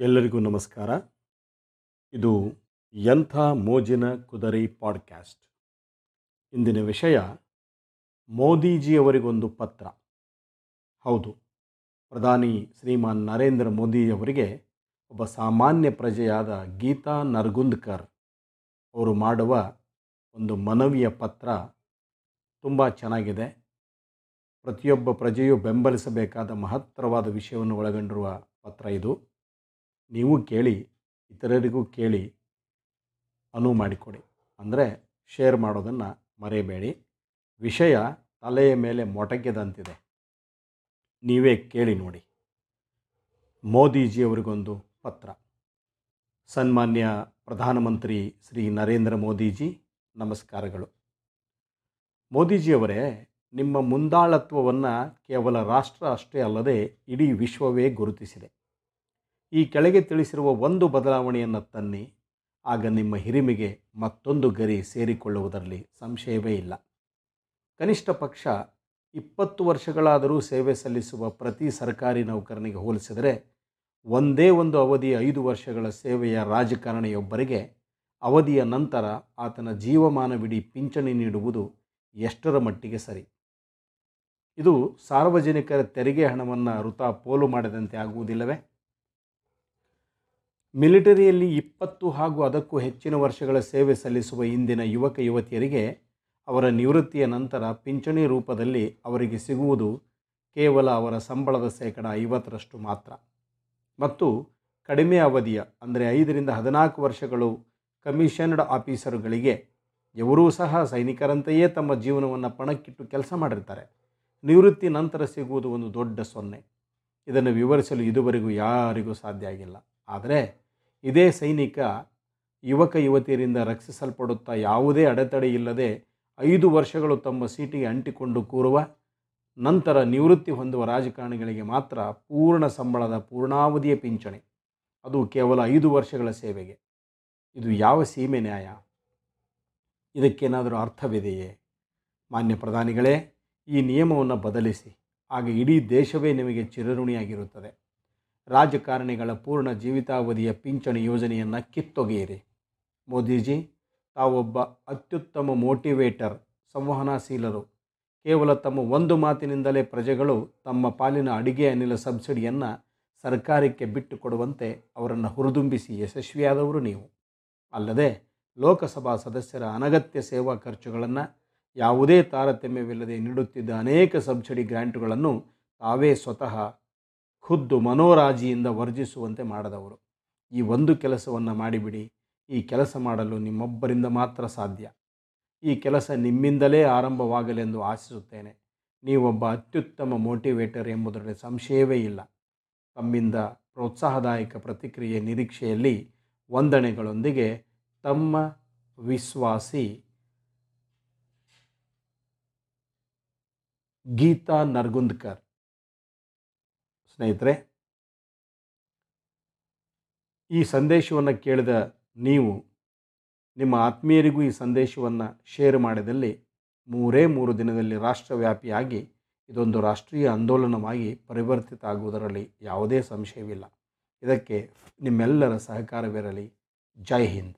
ಎಲ್ಲರಿಗೂ ನಮಸ್ಕಾರ. ಇದು ಎಂಥ ಮೋಜಿನ ಕುದರಿ ಪಾಡ್ಕ್ಯಾಸ್ಟ್. ಇಂದಿನ ವಿಷಯ ಮೋದಿಜಿಯವರಿಗೊಂದು ಪತ್ರ. ಹೌದು, ಪ್ರಧಾನಿ ಶ್ರೀಮಾನ್ ನರೇಂದ್ರ ಮೋದಿಯವರಿಗೆ ಒಬ್ಬ ಸಾಮಾನ್ಯ ಪ್ರಜೆಯಾದ ಗೀತಾ ನರ್ಗುಂದ್ಕರ್ ಅವರು ಮಾಡುವ ಒಂದು ಮನವಿಯ ಪತ್ರ ತುಂಬ ಚೆನ್ನಾಗಿದೆ. ಪ್ರತಿಯೊಬ್ಬ ಪ್ರಜೆಯು ಬೆಂಬಲಿಸಬೇಕಾದ ಮಹತ್ತರವಾದ ವಿಷಯವನ್ನು ಒಳಗೊಂಡಿರುವ ಪತ್ರ ಇದು. ನೀವು ಕೇಳಿ, ಇತರರಿಗೂ ಕೇಳಿ ಅನುವು ಮಾಡಿಕೊಡಿ. ಅಂದರೆ ಶೇರ್ ಮಾಡೋದನ್ನು ಮರೆಯಬೇಡಿ. ವಿಷಯ ತಲೆಯ ಮೇಲೆ ಮೊಟಕೆದಂತಿದೆ. ನೀವೇ ಕೇಳಿ ನೋಡಿ. ಮೋದಿಜಿಯವರಿಗೊಂದು ಪತ್ರ. ಸನ್ಮಾನ್ಯ ಪ್ರಧಾನಮಂತ್ರಿ ಶ್ರೀ ನರೇಂದ್ರ ಮೋದಿಜಿ, ನಮಸ್ಕಾರಗಳು. ಮೋದಿಜಿಯವರೇ, ನಿಮ್ಮ ಮುಂದಾಳತ್ವವನ್ನು ಕೇವಲ ರಾಷ್ಟ್ರ ಅಷ್ಟೇ ಅಲ್ಲದೆ ಇಡೀ ವಿಶ್ವವೇ ಗುರುತಿಸಿದೆ. ಈ ಕೆಳಗೆ ತಿಳಿಸಿರುವ ಒಂದು ಬದಲಾವಣೆಯನ್ನು ತನ್ನಿ. ಆಗ ನಿಮ್ಮ ಹಿರಿಮೆಗೆ ಮತ್ತೊಂದು ಗರಿ ಸೇರಿಕೊಳ್ಳುವುದರಲ್ಲಿ ಸಂಶಯವೇ ಇಲ್ಲ. ಕನಿಷ್ಠ ಪಕ್ಷ ಇಪ್ಪತ್ತು ವರ್ಷಗಳಾದರೂ ಸೇವೆ ಸಲ್ಲಿಸುವ ಪ್ರತಿ ಸರ್ಕಾರಿ ನೌಕರನಿಗೆ ಹೋಲಿಸಿದರೆ ಒಂದೇ ಒಂದು ಅವಧಿಯ ಐದು ವರ್ಷಗಳ ಸೇವೆಯ ರಾಜಕಾರಣಿಯೊಬ್ಬರಿಗೆ ಅವಧಿಯ ನಂತರ ಆತನ ಜೀವಮಾನವಿಡೀ ಪಿಂಚಣಿ ನೀಡುವುದು ಎಷ್ಟರ ಮಟ್ಟಿಗೆ ಸರಿ. ಇದು ಸಾರ್ವಜನಿಕರ ತೆರಿಗೆ ಹಣವನ್ನು ವೃಥಾ ಪೋಲು ಮಾಡಿದಂತೆ ಆಗುವುದಿಲ್ಲವೇ? ಮಿಲಿಟರಿಯಲ್ಲಿ ಇಪ್ಪತ್ತು ಹಾಗೂ ಅದಕ್ಕೂ ಹೆಚ್ಚಿನ ವರ್ಷಗಳ ಸೇವೆ ಸಲ್ಲಿಸುವ ಇಂದಿನ ಯುವಕ ಯುವತಿಯರಿಗೆ ಅವರ ನಿವೃತ್ತಿಯ ನಂತರ ಪಿಂಚಣಿ ರೂಪದಲ್ಲಿ ಅವರಿಗೆ ಸಿಗುವುದು ಕೇವಲ ಅವರ ಸಂಬಳದ ಶೇಕಡ ಐವತ್ತರಷ್ಟು ಮಾತ್ರ. ಮತ್ತು ಕಡಿಮೆ ಅವಧಿಯ, ಅಂದರೆ ಐದರಿಂದ ಹದಿನಾಲ್ಕು ವರ್ಷಗಳು ಕಮಿಷನ್ಡ್ ಆಫೀಸರುಗಳಿಗೆ ಇವರೂ ಸಹ ಸೈನಿಕರಂತೆಯೇ ತಮ್ಮ ಜೀವನವನ್ನು ಪಣಕ್ಕಿಟ್ಟು ಕೆಲಸ ಮಾಡಿರ್ತಾರೆ. ನಿವೃತ್ತಿ ನಂತರ ಸಿಗುವುದು ಒಂದು ದೊಡ್ಡ ಸೊನ್ನೆ. ಇದನ್ನು ವಿವರಿಸಲು ಇದುವರೆಗೂ ಯಾರಿಗೂ ಸಾಧ್ಯ ಆಗಿಲ್ಲ. ಆದರೆ ಇದೇ ಸೈನಿಕ ಯುವಕ ಯುವತಿಯರಿಂದ ರಕ್ಷಿಸಲ್ಪಡುತ್ತಾ ಯಾವುದೇ ಅಡೆತಡೆ ಇಲ್ಲದೆ ಐದು ವರ್ಷಗಳು ತಮ್ಮ ಸೀಟಿಗೆ ಅಂಟಿಕೊಂಡು ಕೂರುವ ನಂತರ ನಿವೃತ್ತಿ ಹೊಂದುವ ರಾಜಕಾರಣಿಗಳಿಗೆ ಮಾತ್ರ ಪೂರ್ಣ ಸಂಬಳದ ಪೂರ್ಣಾವಧಿಯ ಪಿಂಚಣಿ. ಅದು ಕೇವಲ ಐದು ವರ್ಷಗಳ ಸೇವೆಗೆ. ಇದು ಯಾವ ಸೀಮೆ ನ್ಯಾಯ? ಇದಕ್ಕೇನಾದರೂ ಅರ್ಥವಿದೆಯೇ? ಮಾನ್ಯ ಪ್ರಧಾನಿಗಳೇ, ಈ ನಿಯಮವನ್ನು ಬದಲಿಸಿ. ಆಗ ಇಡೀ ದೇಶವೇ ನಿಮಗೆ ಚಿರಋಣಿಯಾಗಿರುತ್ತದೆ. ರಾಜಕಾರಣಿಗಳ ಪೂರ್ಣ ಜೀವಿತಾವಧಿಯ ಪಿಂಚಣಿ ಯೋಜನೆಯನ್ನು ಕಿತ್ತೊಗೆಯಿರಿ. ಮೋದಿಜಿ, ತಾವೊಬ್ಬ ಅತ್ಯುತ್ತಮ ಮೋಟಿವೇಟರ್, ಸಂವಹನಾಶೀಲರು. ಕೇವಲ ತಮ್ಮ ಒಂದು ಮಾತಿನಿಂದಲೇ ಪ್ರಜೆಗಳು ತಮ್ಮ ಪಾಲಿನ ಅಡಿಗೆ ಅನಿಲ ಸಬ್ಸಿಡಿಯನ್ನು ಸರ್ಕಾರಕ್ಕೆ ಬಿಟ್ಟು ಕೊಡುವಂತೆ ಅವರನ್ನು ಹುರಿದುಂಬಿಸಿ ಯಶಸ್ವಿಯಾದವರು ನೀವು. ಅಲ್ಲದೆ, ಲೋಕಸಭಾ ಸದಸ್ಯರ ಅನಗತ್ಯ ಸೇವಾ ಖರ್ಚುಗಳನ್ನು ಯಾವುದೇ ತಾರತಮ್ಯವಿಲ್ಲದೆ ನೀಡುತ್ತಿದ್ದ ಅನೇಕ ಸಬ್ಸಿಡಿ ಗ್ರ್ಯಾಂಟುಗಳನ್ನು ತಾವೇ ಸ್ವತಃ ಖುದ್ದು ಮನೋರಾಜಿಯಿಂದ ವರ್ಜಿಸುವಂತೆ ಮಾಡದವರು. ಈ ಒಂದು ಕೆಲಸವನ್ನು ಮಾಡಿಬಿಡಿ, ಈ ಕೆಲಸ ಮಾಡಲು ನಿಮ್ಮೊಬ್ಬರಿಂದ ಮಾತ್ರ ಸಾಧ್ಯ. ಈ ಕೆಲಸ ನಿಮ್ಮಿಂದಲೇ ಆರಂಭವಾಗಲೆಂದು ಆಶಿಸುತ್ತೇನೆ. ನೀವೊಬ್ಬ ಅತ್ಯುತ್ತಮ ಮೋಟಿವೇಟರ್ ಎಂಬುದರಲ್ಲಿ ಸಂಶಯವೇ ಇಲ್ಲ. ತಮ್ಮಿಂದ ಪ್ರೋತ್ಸಾಹದಾಯಕ ಪ್ರತಿಕ್ರಿಯೆ ನಿರೀಕ್ಷೆಯಲ್ಲಿ ವಂದನೆಗಳೊಂದಿಗೆ ತಮ್ಮ ವಿಶ್ವಾಸಿ ಗೀತಾ ನರ್ಗುಂದ್ಕರ್. ಸ್ನೇಹಿತರೆ, ಈ ಸಂದೇಶವನ್ನು ಕೇಳಿದ ನೀವು ನಿಮ್ಮ ಆತ್ಮೀಯರಿಗೂ ಈ ಸಂದೇಶವನ್ನು ಶೇರ್ ಮಾಡಿದಲ್ಲಿ ಮೂರೇ ಮೂರು ದಿನದಲ್ಲಿ ರಾಷ್ಟ್ರವ್ಯಾಪಿಯಾಗಿ ಇದೊಂದು ರಾಷ್ಟ್ರೀಯ ಆಂದೋಲನವಾಗಿ ಪರಿವರ್ತಿತ ಆಗುವುದರಲ್ಲಿ ಯಾವುದೇ ಸಂಶಯವಿಲ್ಲ. ಇದಕ್ಕೆ ನಿಮ್ಮೆಲ್ಲರ ಸಹಕಾರವಿರಲಿ. ಜೈ ಹಿಂದ್.